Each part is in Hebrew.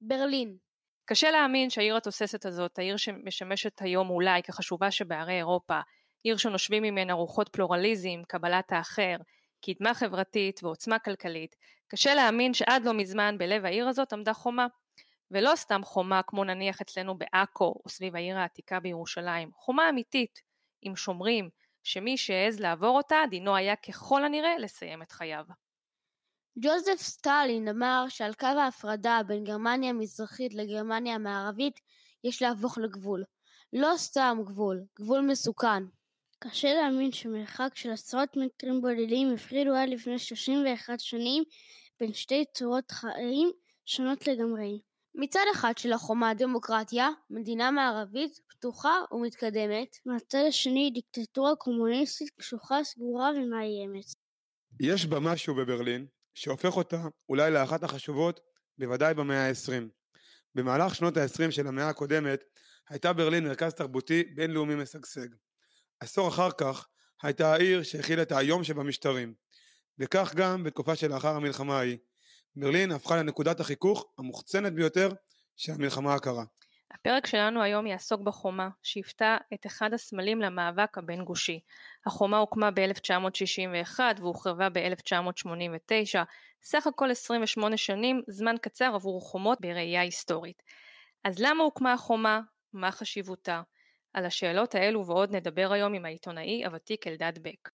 ברלין. קשה להאמין שהעיר התוססת הזאת, העיר שמשמשת היום אולי כחשובה שבערי אירופה, עיר שנושבים ממנה רוחות פלורליזם, קבלת האחר, קדמה חברתית ועוצמה כלכלית, קשה להאמין שעד לא מזמן בלב העיר הזאת עמדה חומה. ולא סתם חומה כמו נניח אצלנו בעכו או סביב העיר העתיקה בירושלים, חומה אמיתית, עם שומרים, שמי שהעז לעבור אותה, דינו היה ככל הנראה לסיים את חייו. ג'וזף סטלין אמר שעל קו ההפרדה בין גרמניה המזרחית לגרמניה המערבית יש להפוך לגבול. לא סתם גבול, גבול מסוכן. קשה להאמין שמרחק של עשרות מטרים בודדים הפרידו עד לפני 31 שנים בין שתי צורות חיים שונות לגמרי. מצד אחד של החומה דמוקרטיה, מדינה מערבית, פתוחה ומתקדמת. מהצד השני דיקטטורה קומוניסטית קשוחה, סגורה ומאיימת. יש בה משהו בברלין שהופך אותה אולי לאחת החשובות, בוודאי במאה ה-20. במהלך שנות ה-20 של המאה הקודמת הייתה ברלין מרכז תרבותי בינלאומי משגשג. עשור אחר כך הייתה העיר שהכילה את היום שבמשטרים. וכך גם בתקופה שלאחר המלחמה ההיא. ברלין הפכה לנקודת החיכוך המוחצנת ביותר של המלחמה הקרה. הפרק שלנו היום יעסוק בחומה, שהיוותה את אחד הסמלים למאבק הבין גושי. החומה הוקמה ב-1961 והוחרבה ב-1989, סך הכל 28 שנים, זמן קצר עבור חומות בראייה היסטורית. אז למה הוקמה החומה? מה חשיבותה? על השאלות האלו ועוד נדבר היום עם העיתונאי הוותיק אלדד בק.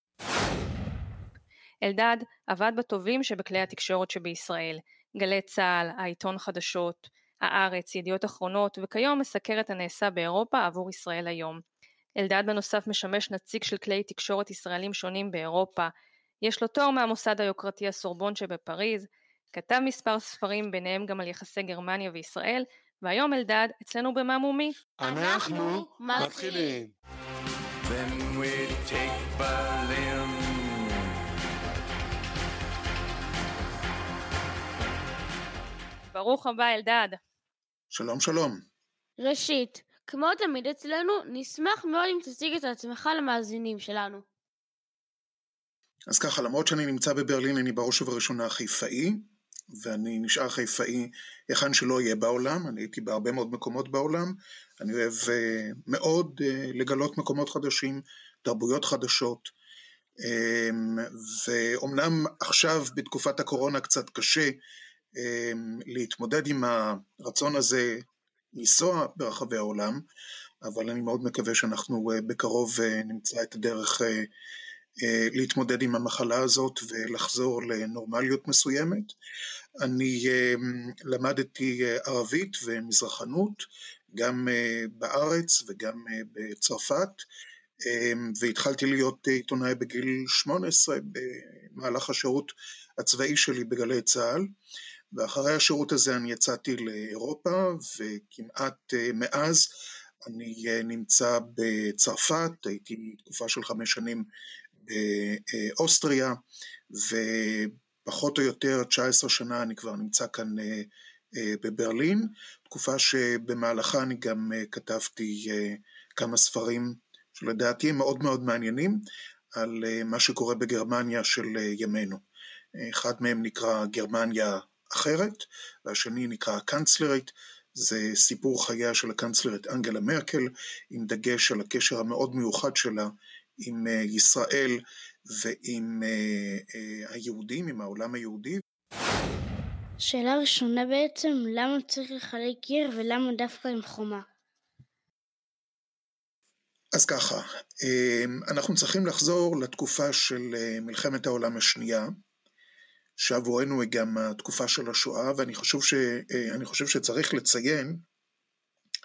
אלדד עבד בטובים שבכלי התקשורת שבישראל, גלי צה"ל, העיתון חדשות, הארץ, ידיעות אחרונות, וכיום מסקר את הנעשה באירופה עבור ישראל היום. אלדד בנוסף משמש נציג של כלי תקשורת ישראלים שונים באירופה, יש לו תואר מהמוסד היוקרתי הסורבון שבפריז, כתב מספר ספרים ביניהם גם על יחסי גרמניה וישראל, והיום אלדד אצלנו במעמומי. אנחנו מתחילים. Then we take Berlin. ברוך הבא אלדד. שלום שלום. ראשית, כמו תמיד אצלנו, נשמח מאוד אם תציג את עצמך למאזינים שלנו. אז ככה, למרות שאני נמצא בברלין, אני בראש ובראשונה חיפאי, ואני נשאר חיפאי היכן שלא יהיה בעולם, אני הייתי בהרבה מאוד מקומות בעולם, אני אוהב uh, מאוד uh, לגלות מקומות חדשים, תרבויות חדשות, um, ואומנם עכשיו בתקופת הקורונה קצת קשה להתמודד עם הרצון הזה לנסוע ברחבי העולם, אבל אני מאוד מקווה שאנחנו אה, בקרוב אה, נמצא את הדרך אה, להתמודד עם המחלה הזאת ולחזור לנורמליות מסוימת. אני למדתי ערבית ומזרחנות, גם בארץ וגם בצרפת, והתחלתי להיות עיתונאי בגיל 18 במהלך השירות הצבאי שלי בגלי צה"ל. ואחרי השירות הזה אני יצאתי לאירופה וכמעט אה, מאז אני אה, נמצא בצרפת, הייתי תקופה של חמש שנים באוסטריה ופחות או יותר 19 שנה אני כבר נמצא כאן אה, בברלין, תקופה שבמהלכה אני גם כתבתי כמה ספרים שלדעתי הם מאוד מאוד מעניינים על מה שקורה בגרמניה של ימינו. אחד מהם נקרא גרמניה אחרת, והשני נקרא הקנצלרית, זה סיפור חייה של הקנצלרית אנגלה מרקל, עם דגש על הקשר המאוד מיוחד שלה עם אה, ישראל ועם אה, אה, היהודים, עם העולם היהודי. שאלה ראשונה בעצם, למה צריך לחלק עיר ולמה דווקא עם חומה? אז ככה, אנחנו צריכים לחזור לתקופה של מלחמת העולם השנייה, שעבורנו היא גם התקופה של השואה, ואני חושב, ש, אה, חושב שצריך לציין,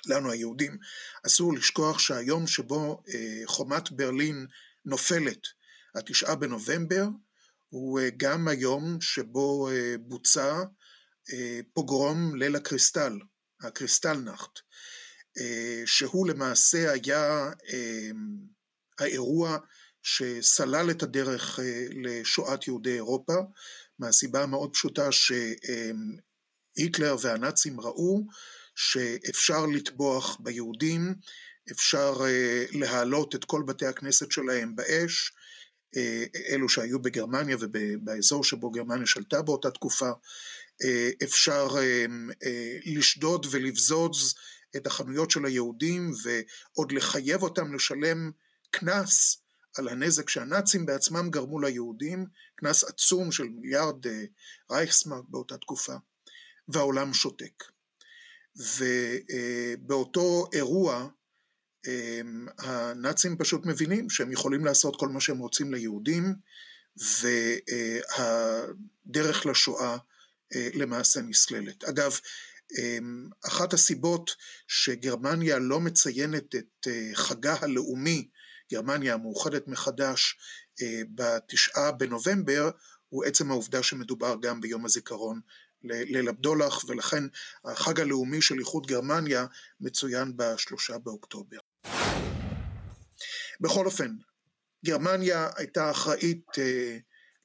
לנו היהודים, אסור לשכוח שהיום שבו אה, חומת ברלין נופלת, התשעה בנובמבר, הוא אה, גם היום שבו בוצע פוגרום ליל הקריסטל, הקריסטלנחט, שהוא למעשה היה האירוע שסלל את הדרך לשואת יהודי אירופה, מהסיבה המאוד פשוטה שהיטלר והנאצים ראו שאפשר לטבוח ביהודים, אפשר אה, להעלות את כל בתי הכנסת שלהם באש, אה, אלו שהיו בגרמניה ובאזור שבו גרמניה שלטה באותה תקופה, אפשר לשדוד ולבזוז את החנויות של היהודים ועוד לחייב אותם לשלם קנס על הנזק שהנאצים בעצמם גרמו ליהודים, קנס עצום של מיליארד רייכסמרק באותה תקופה, והעולם שותק. ובאותו אירוע הנאצים פשוט מבינים שהם יכולים לעשות כל מה שהם רוצים ליהודים, והדרך לשואה למעשה נסללת. אגב, אחת הסיבות שגרמניה לא מציינת את חגה הלאומי, גרמניה המאוחדת מחדש, בתשעה בנובמבר, הוא עצם העובדה שמדובר גם ביום הזיכרון ליל הבדולח, ולכן החג הלאומי של איחוד גרמניה מצוין בשלושה באוקטובר. בכל אופן, גרמניה הייתה אחראית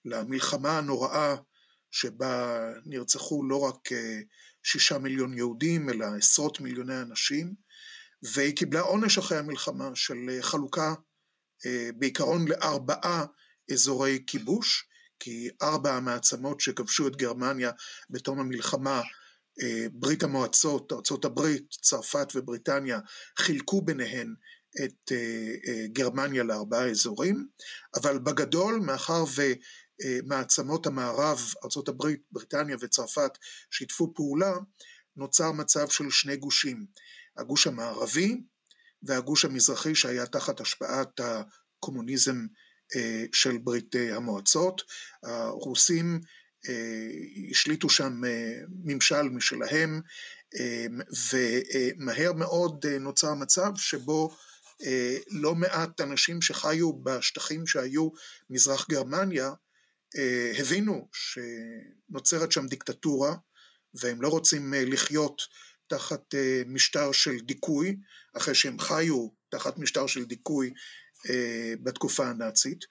למלחמה הנוראה שבה נרצחו לא רק שישה מיליון יהודים, אלא עשרות מיליוני אנשים, והיא קיבלה עונש אחרי המלחמה של חלוקה בעיקרון לארבעה אזורי כיבוש, כי ארבע המעצמות שכבשו את גרמניה בתום המלחמה, ברית המועצות, ארצות הברית, צרפת ובריטניה, חילקו ביניהן את גרמניה לארבעה אזורים, אבל בגדול, מאחר ומעצמות המערב, ארצות הברית, בריטניה וצרפת, שיתפו פעולה, נוצר מצב של שני גושים, הגוש המערבי והגוש המזרחי שהיה תחת השפעת הקומוניזם של ברית המועצות. הרוסים השליטו שם ממשל משלהם, ומהר מאוד נוצר מצב שבו לא מעט אנשים שחיו בשטחים שהיו מזרח גרמניה, הבינו שנוצרת שם דיקטטורה, והם לא רוצים לחיות תחת משטר של דיכוי, אחרי שהם חיו תחת משטר של דיכוי בתקופה הנאצית,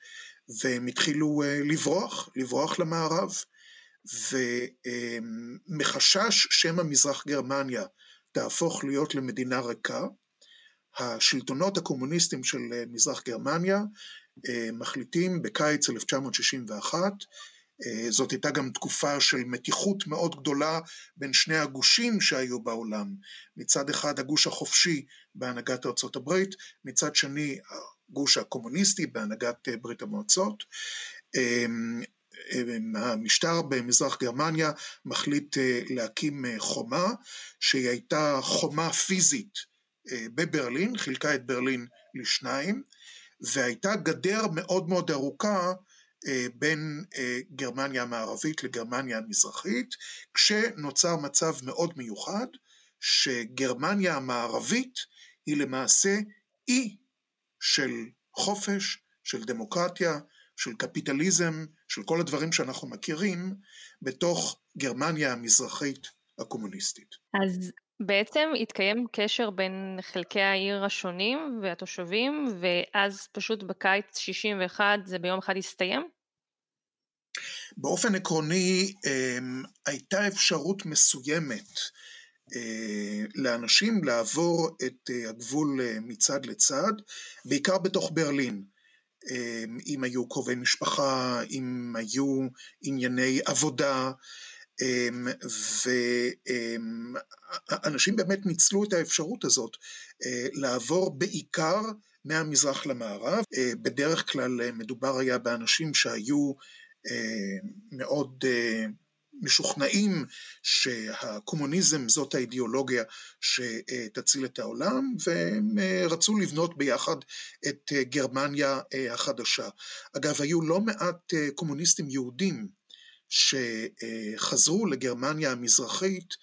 והם התחילו לברוח, לברוח למערב, ומחשש שמא מזרח גרמניה תהפוך להיות למדינה ריקה, השלטונות הקומוניסטיים של מזרח גרמניה מחליטים בקיץ 1961, זאת הייתה גם תקופה של מתיחות מאוד גדולה בין שני הגושים שהיו בעולם, מצד אחד הגוש החופשי בהנהגת ארצות הברית, מצד שני הגוש הקומוניסטי בהנהגת ברית המועצות. המשטר במזרח גרמניה מחליט להקים חומה שהיא הייתה חומה פיזית בברלין, חילקה את ברלין לשניים, והייתה גדר מאוד מאוד ארוכה בין גרמניה המערבית לגרמניה המזרחית, כשנוצר מצב מאוד מיוחד, שגרמניה המערבית היא למעשה אי של חופש, של דמוקרטיה, של קפיטליזם, של כל הדברים שאנחנו מכירים, בתוך גרמניה המזרחית הקומוניסטית. אז בעצם התקיים קשר בין חלקי העיר השונים והתושבים, ואז פשוט בקיץ 61 זה ביום אחד הסתיים? באופן עקרוני הייתה אפשרות מסוימת לאנשים לעבור את הגבול מצד לצד, בעיקר בתוך ברלין. אם היו קרובי משפחה, אם היו ענייני עבודה, ואנשים באמת ניצלו את האפשרות הזאת לעבור בעיקר מהמזרח למערב. בדרך כלל מדובר היה באנשים שהיו מאוד משוכנעים שהקומוניזם זאת האידיאולוגיה שתציל את העולם, והם רצו לבנות ביחד את גרמניה החדשה. אגב, היו לא מעט קומוניסטים יהודים שחזרו לגרמניה המזרחית,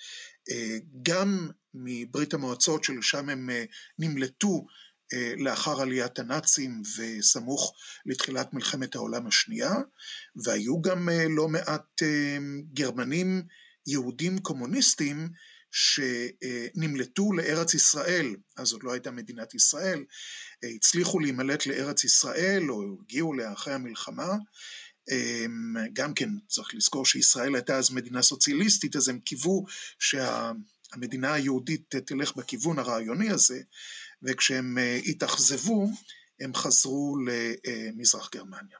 גם מברית המועצות שלשם הם נמלטו לאחר עליית הנאצים וסמוך לתחילת מלחמת העולם השנייה, והיו גם לא מעט גרמנים יהודים קומוניסטים שנמלטו לארץ ישראל, אז עוד לא הייתה מדינת ישראל, הצליחו להימלט לארץ ישראל או הגיעו לאחרי המלחמה, גם כן צריך לזכור שישראל הייתה אז מדינה סוציאליסטית, אז הם קיוו שהמדינה היהודית תלך בכיוון הרעיוני הזה, וכשהם התאכזבו, הם חזרו למזרח גרמניה.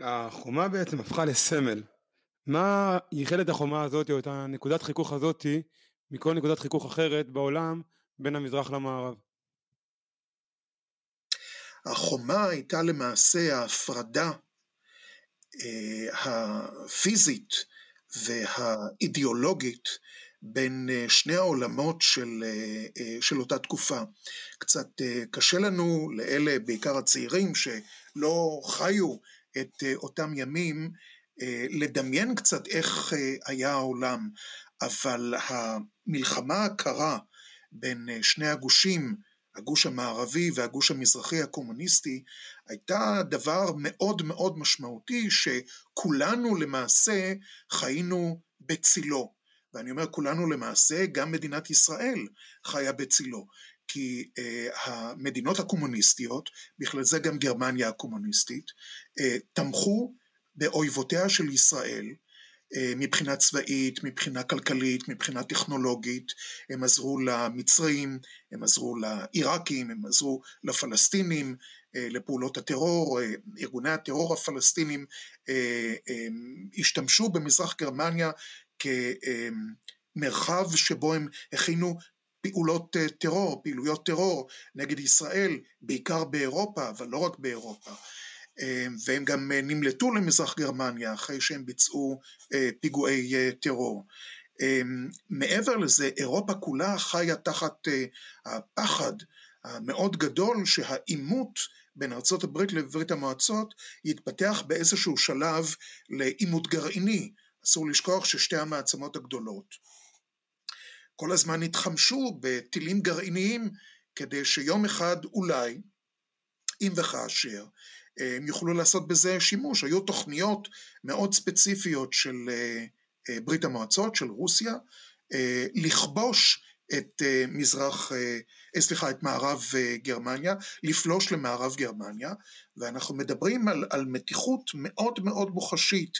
החומה בעצם הפכה לסמל מה ייחד את החומה הזאת, או את הנקודת חיכוך הזאתי, מכל נקודת חיכוך אחרת בעולם בין המזרח למערב? החומה הייתה למעשה ההפרדה אה, הפיזית והאידיאולוגית בין אה, שני העולמות של, אה, של אותה תקופה. קצת קשה לנו, לאלה, בעיקר הצעירים, שלא חיו את אותם ימים, לדמיין קצת איך היה העולם, אבל המלחמה הקרה בין שני הגושים, הגוש המערבי והגוש המזרחי הקומוניסטי, הייתה דבר מאוד מאוד משמעותי שכולנו למעשה חיינו בצילו. ואני אומר כולנו למעשה, גם מדינת ישראל חיה בצילו. כי uh, המדינות הקומוניסטיות, בכלל זה גם גרמניה הקומוניסטית, uh, תמכו באויבותיה של ישראל אה, מבחינה צבאית, מבחינה כלכלית, מבחינה טכנולוגית, הם עזרו למצרים, הם עזרו לעיראקים, הם עזרו לפלסטינים, אה, לפעולות הטרור, אה, ארגוני הטרור הפלסטינים השתמשו במזרח גרמניה כמרחב שבו הם הכינו פעולות טרור, פעילויות טרור נגד ישראל, בעיקר באירופה, אבל לא רק באירופה. אה, והם גם אה, נמלטו למזרח גרמניה אחרי שהם ביצעו אה, פיגועי טרור. מעבר לזה, אירופה כולה חיה תחת הפחד המאוד גדול שהעימות בין ארצות הברית לברית המועצות יתפתח באיזשהו שלב לעימות גרעיני. אסור לשכוח ששתי המעצמות הגדולות כל הזמן התחמשו בטילים גרעיניים כדי שיום אחד אולי, אם וכאשר, הם יוכלו לעשות בזה שימוש. היו תוכניות מאוד ספציפיות של אה, אה, ברית המועצות, של רוסיה, אה, לכבוש את מזרח, סליחה, את מערב גרמניה, לפלוש למערב גרמניה, ואנחנו מדברים על, על מתיחות מאוד מאוד מוחשית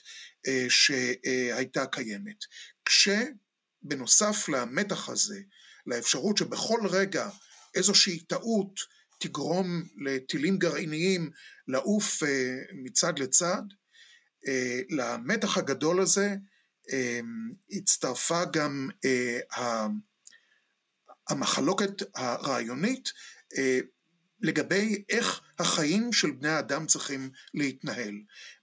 שהייתה קיימת. כשבנוסף למתח הזה, לאפשרות שבכל רגע איזושהי טעות תגרום לטילים גרעיניים לעוף אה, מצד לצד. אה, למתח הגדול הזה אה, הצטרפה גם המחלוקת הרעיונית לגבי איך החיים של בני האדם צריכים להתנהל.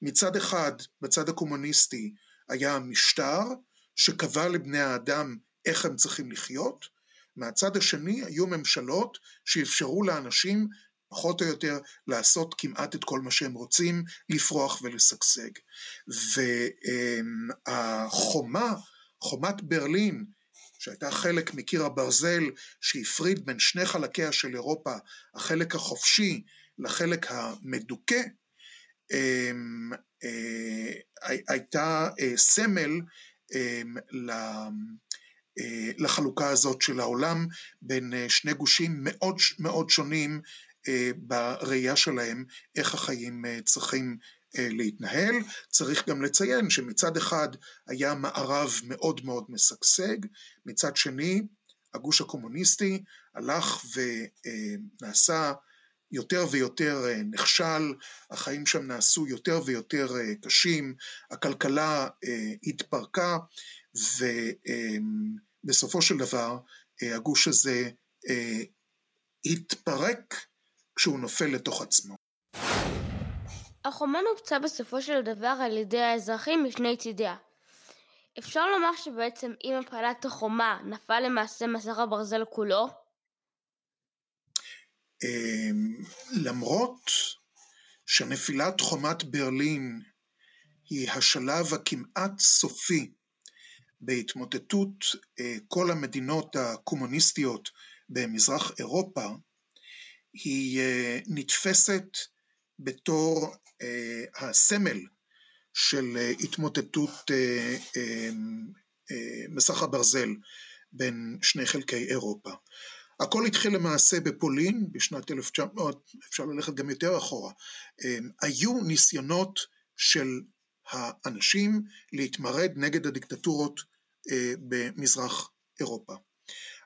מצד אחד, בצד הקומוניסטי, היה משטר שקבע לבני האדם איך הם צריכים לחיות, מהצד השני היו ממשלות שאפשרו לאנשים פחות או יותר לעשות כמעט את כל מה שהם רוצים, לפרוח ולשגשג. והחומה, חומת ברלין, שהייתה חלק מקיר הברזל שהפריד בין שני חלקיה של אירופה, החלק החופשי לחלק המדוכא, אמ, אה, הייתה אה, סמל אמ, לחלוקה הזאת של העולם בין אה, שני גושים מאוד מאוד שונים אה, בראייה שלהם איך החיים צריכים להתנהל. צריך גם לציין שמצד אחד היה מערב מאוד מאוד משגשג, מצד שני הגוש הקומוניסטי הלך ונעשה יותר ויותר נכשל, החיים שם נעשו יותר ויותר קשים, הכלכלה התפרקה ובסופו של דבר אה, הגוש הזה אה, התפרק כשהוא נופל לתוך עצמו. החומה נופצה בסופו של דבר על ידי האזרחים משני צידיה. אפשר לומר שבעצם עם הפעלת החומה נפל למעשה מסך הברזל כולו? אמ, למרות שנפילת חומת ברלין היא השלב הכמעט סופי בהתמוטטות אה, כל המדינות הקומוניסטיות במזרח אירופה, היא אה, נתפסת בתור אה, הסמל של התמוטטות מסך הברזל בין שני חלקי אירופה. הכל התחיל למעשה בפולין בשנת 1900, אפשר ללכת גם יותר אחורה. היו ניסיונות של האנשים להתמרד נגד הדיקטטורות במזרח אירופה.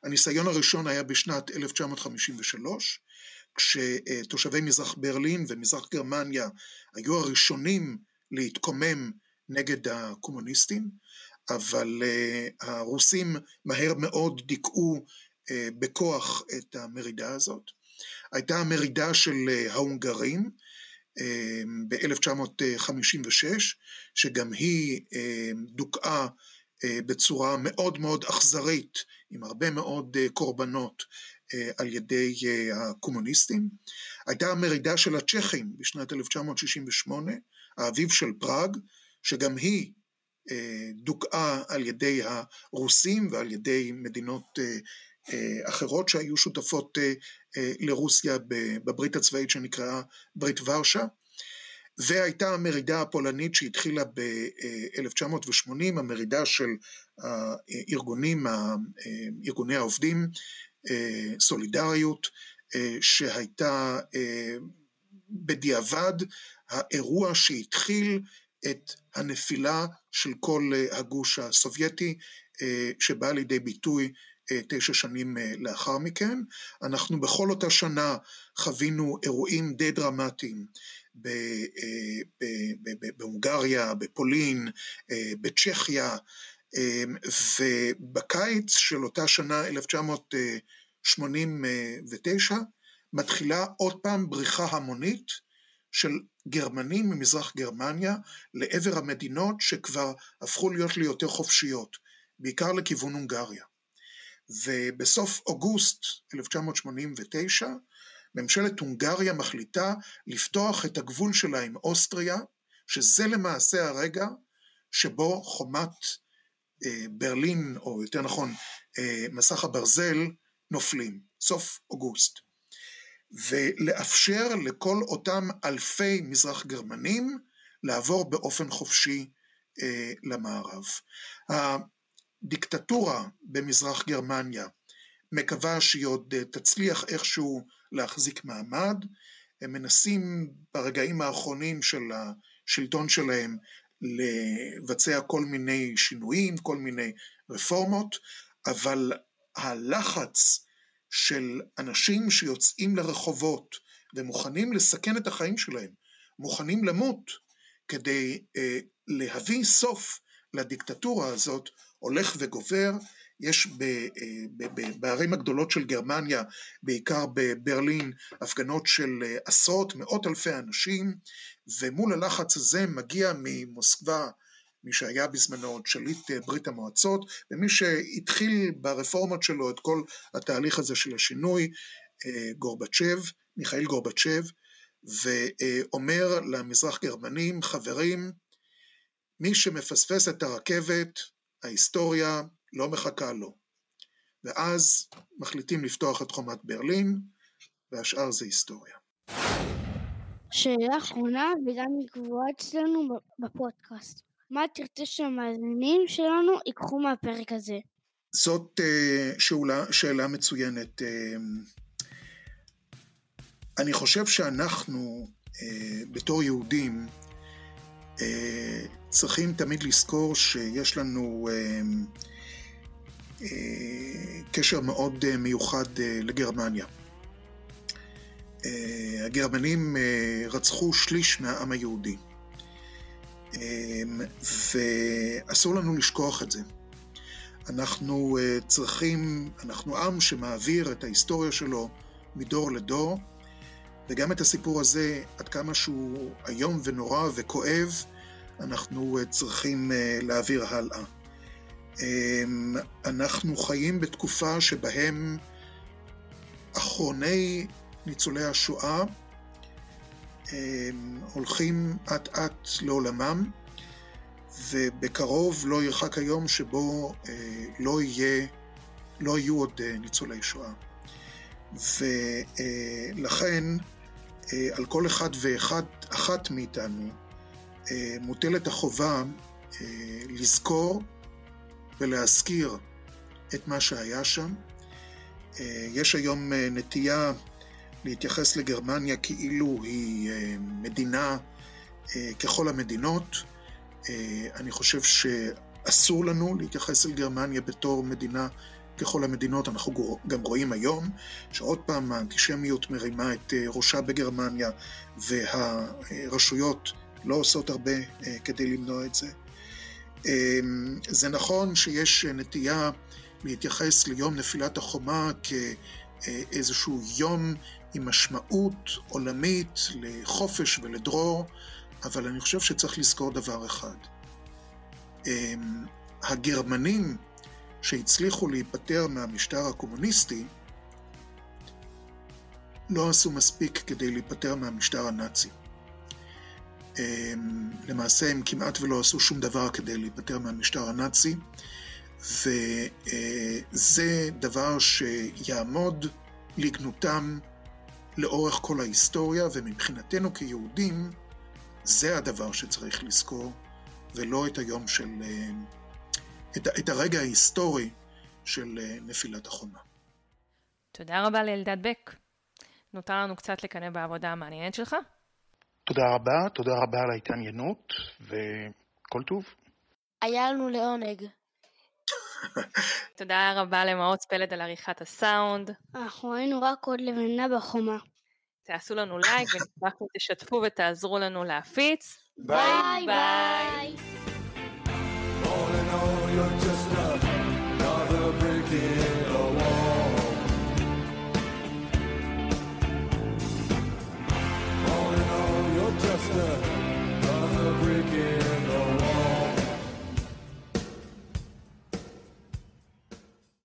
הניסיון הראשון היה בשנת 1953, כשתושבי מזרח ברלין ומזרח גרמניה היו הראשונים להתקומם נגד הקומוניסטים, אבל הרוסים מהר מאוד דיכאו בכוח את המרידה הזאת. הייתה המרידה של ההונגרים ב-1956, שגם היא דוכאה בצורה מאוד מאוד אכזרית, עם הרבה מאוד קורבנות על ידי הקומוניסטים. הייתה המרידה של הצ'כים בשנת 1968, האביב של פראג, שגם היא דוכאה על ידי הרוסים ועל ידי מדינות אחרות שהיו שותפות לרוסיה בברית הצבאית שנקראה ברית ורשה. והייתה המרידה הפולנית שהתחילה ב-1980, המרידה של הארגונים, ארגוני העובדים, סולידריות, שהייתה בדיעבד האירוע שהתחיל את הנפילה של כל הגוש הסובייטי, שבא לידי ביטוי תשע שנים לאחר מכן. אנחנו בכל אותה שנה חווינו אירועים די דרמטיים בהונגריה, בפולין, בצ'כיה, ובקיץ של אותה שנה, 1989, מתחילה עוד פעם בריחה המונית של גרמנים ממזרח גרמניה לעבר המדינות שכבר הפכו להיות לי יותר חופשיות, בעיקר לכיוון הונגריה. ובסוף אוגוסט 1989 ממשלת הונגריה מחליטה לפתוח את הגבול שלה עם אוסטריה, שזה למעשה הרגע שבו חומת אה, ברלין, או יותר נכון אה, מסך הברזל, נופלים, סוף אוגוסט. ולאפשר לכל אותם אלפי מזרח גרמנים לעבור באופן חופשי אה, למערב. הדיקטטורה במזרח גרמניה מקווה שהיא עוד תצליח איכשהו להחזיק מעמד, הם מנסים ברגעים האחרונים של השלטון שלהם לבצע כל מיני שינויים, כל מיני רפורמות, אבל הלחץ של אנשים שיוצאים לרחובות ומוכנים לסכן את החיים שלהם, מוכנים למות כדי אה, להביא סוף לדיקטטורה הזאת, הולך וגובר, יש אה, בערים הגדולות של גרמניה, בעיקר בברלין, הפגנות של אה, עשרות, מאות אלפי אנשים, ומול הלחץ הזה מגיע ממוסקבה, מי שהיה בזמנו עוד שליט אה, ברית המועצות, ומי שהתחיל ברפורמות שלו את כל התהליך הזה של השינוי, גורבצ'ב, מיכאל גורבצ'ב, ואומר למזרח גרמנים, חברים, מי שמפספס את הרכבת, ההיסטוריה לא מחכה לו. ואז מחליטים לפתוח את חומת ברלין, והשאר זה היסטוריה. שאלה אחרונה, וגם היא קבועה אצלנו בפודקאסט. מה תרצה שהמאזינים שלנו ייקחו מהפרק הזה? זאת uh, שאלה, שאלה מצוינת. Uh, אני חושב שאנחנו, uh, בתור יהודים, צריכים תמיד לזכור שיש לנו uh, אה, קשר מאוד אה, מיוחד אה, לגרמניה. הגרמנים רצחו שליש מהעם היהודי, ואסור לנו לשכוח את זה. אנחנו צריכים, אנחנו עם שמעביר את ההיסטוריה שלו מדור לדור, וגם את הסיפור הזה, עד כמה שהוא איום ונורא וכואב, אנחנו צריכים להעביר הלאה. אמ, אנחנו חיים בתקופה שבהם אחרוני ניצולי השואה אמ, הולכים אט אט לעולמם, ובקרוב לא ירחק היום שבו אה, לא יהיה, לא יהיו עוד אה, ניצולי שואה. ולכן אה, על כל אחד ואחת מאיתנו מוטלת החובה לזכור ולהזכיר את מה שהיה שם. אה, יש היום אה, נטייה להתייחס לגרמניה כאילו היא אה, מדינה ככל המדינות. אני חושב שאסור לנו להתייחס אל גרמניה בתור מדינה ככל המדינות. אנחנו גם רואים היום שעוד פעם האנטישמיות מרימה את ראשה בגרמניה והרשויות לא עושות הרבה כדי למנוע את זה. אמ, זה נכון שיש נטייה להתייחס ליום נפילת החומה כאיזשהו יום עם משמעות עולמית לחופש ולדרור, אבל אני חושב שצריך לזכור דבר אחד. אמ, הגרמנים שהצליחו להיפטר מהמשטר הקומוניסטי, לא עשו מספיק כדי להיפטר מהמשטר הנאצי. אמ, למעשה הם כמעט ולא עשו שום דבר כדי להיפטר מהמשטר הנאצי, וזה דבר שיעמוד לגנותם לאורך כל ההיסטוריה, ומבחינתנו כיהודים, זה הדבר שצריך לזכור, ולא את היום של... את, את הרגע ההיסטורי של נפילת החומה. תודה רבה לאלדד בק. נותר לנו קצת לקנא בעבודה המעניינת שלך. תודה רבה, תודה רבה על ההתעניינות, וכל טוב. היה לנו לעונג. תודה רבה למאוץ פלד על עריכת הסאונד. אנחנו ראינו רק עוד לבנה בחומה. תעשו לנו לייק ונשמח אם תשתפו ותעזרו לנו להפיץ. ביי ביי.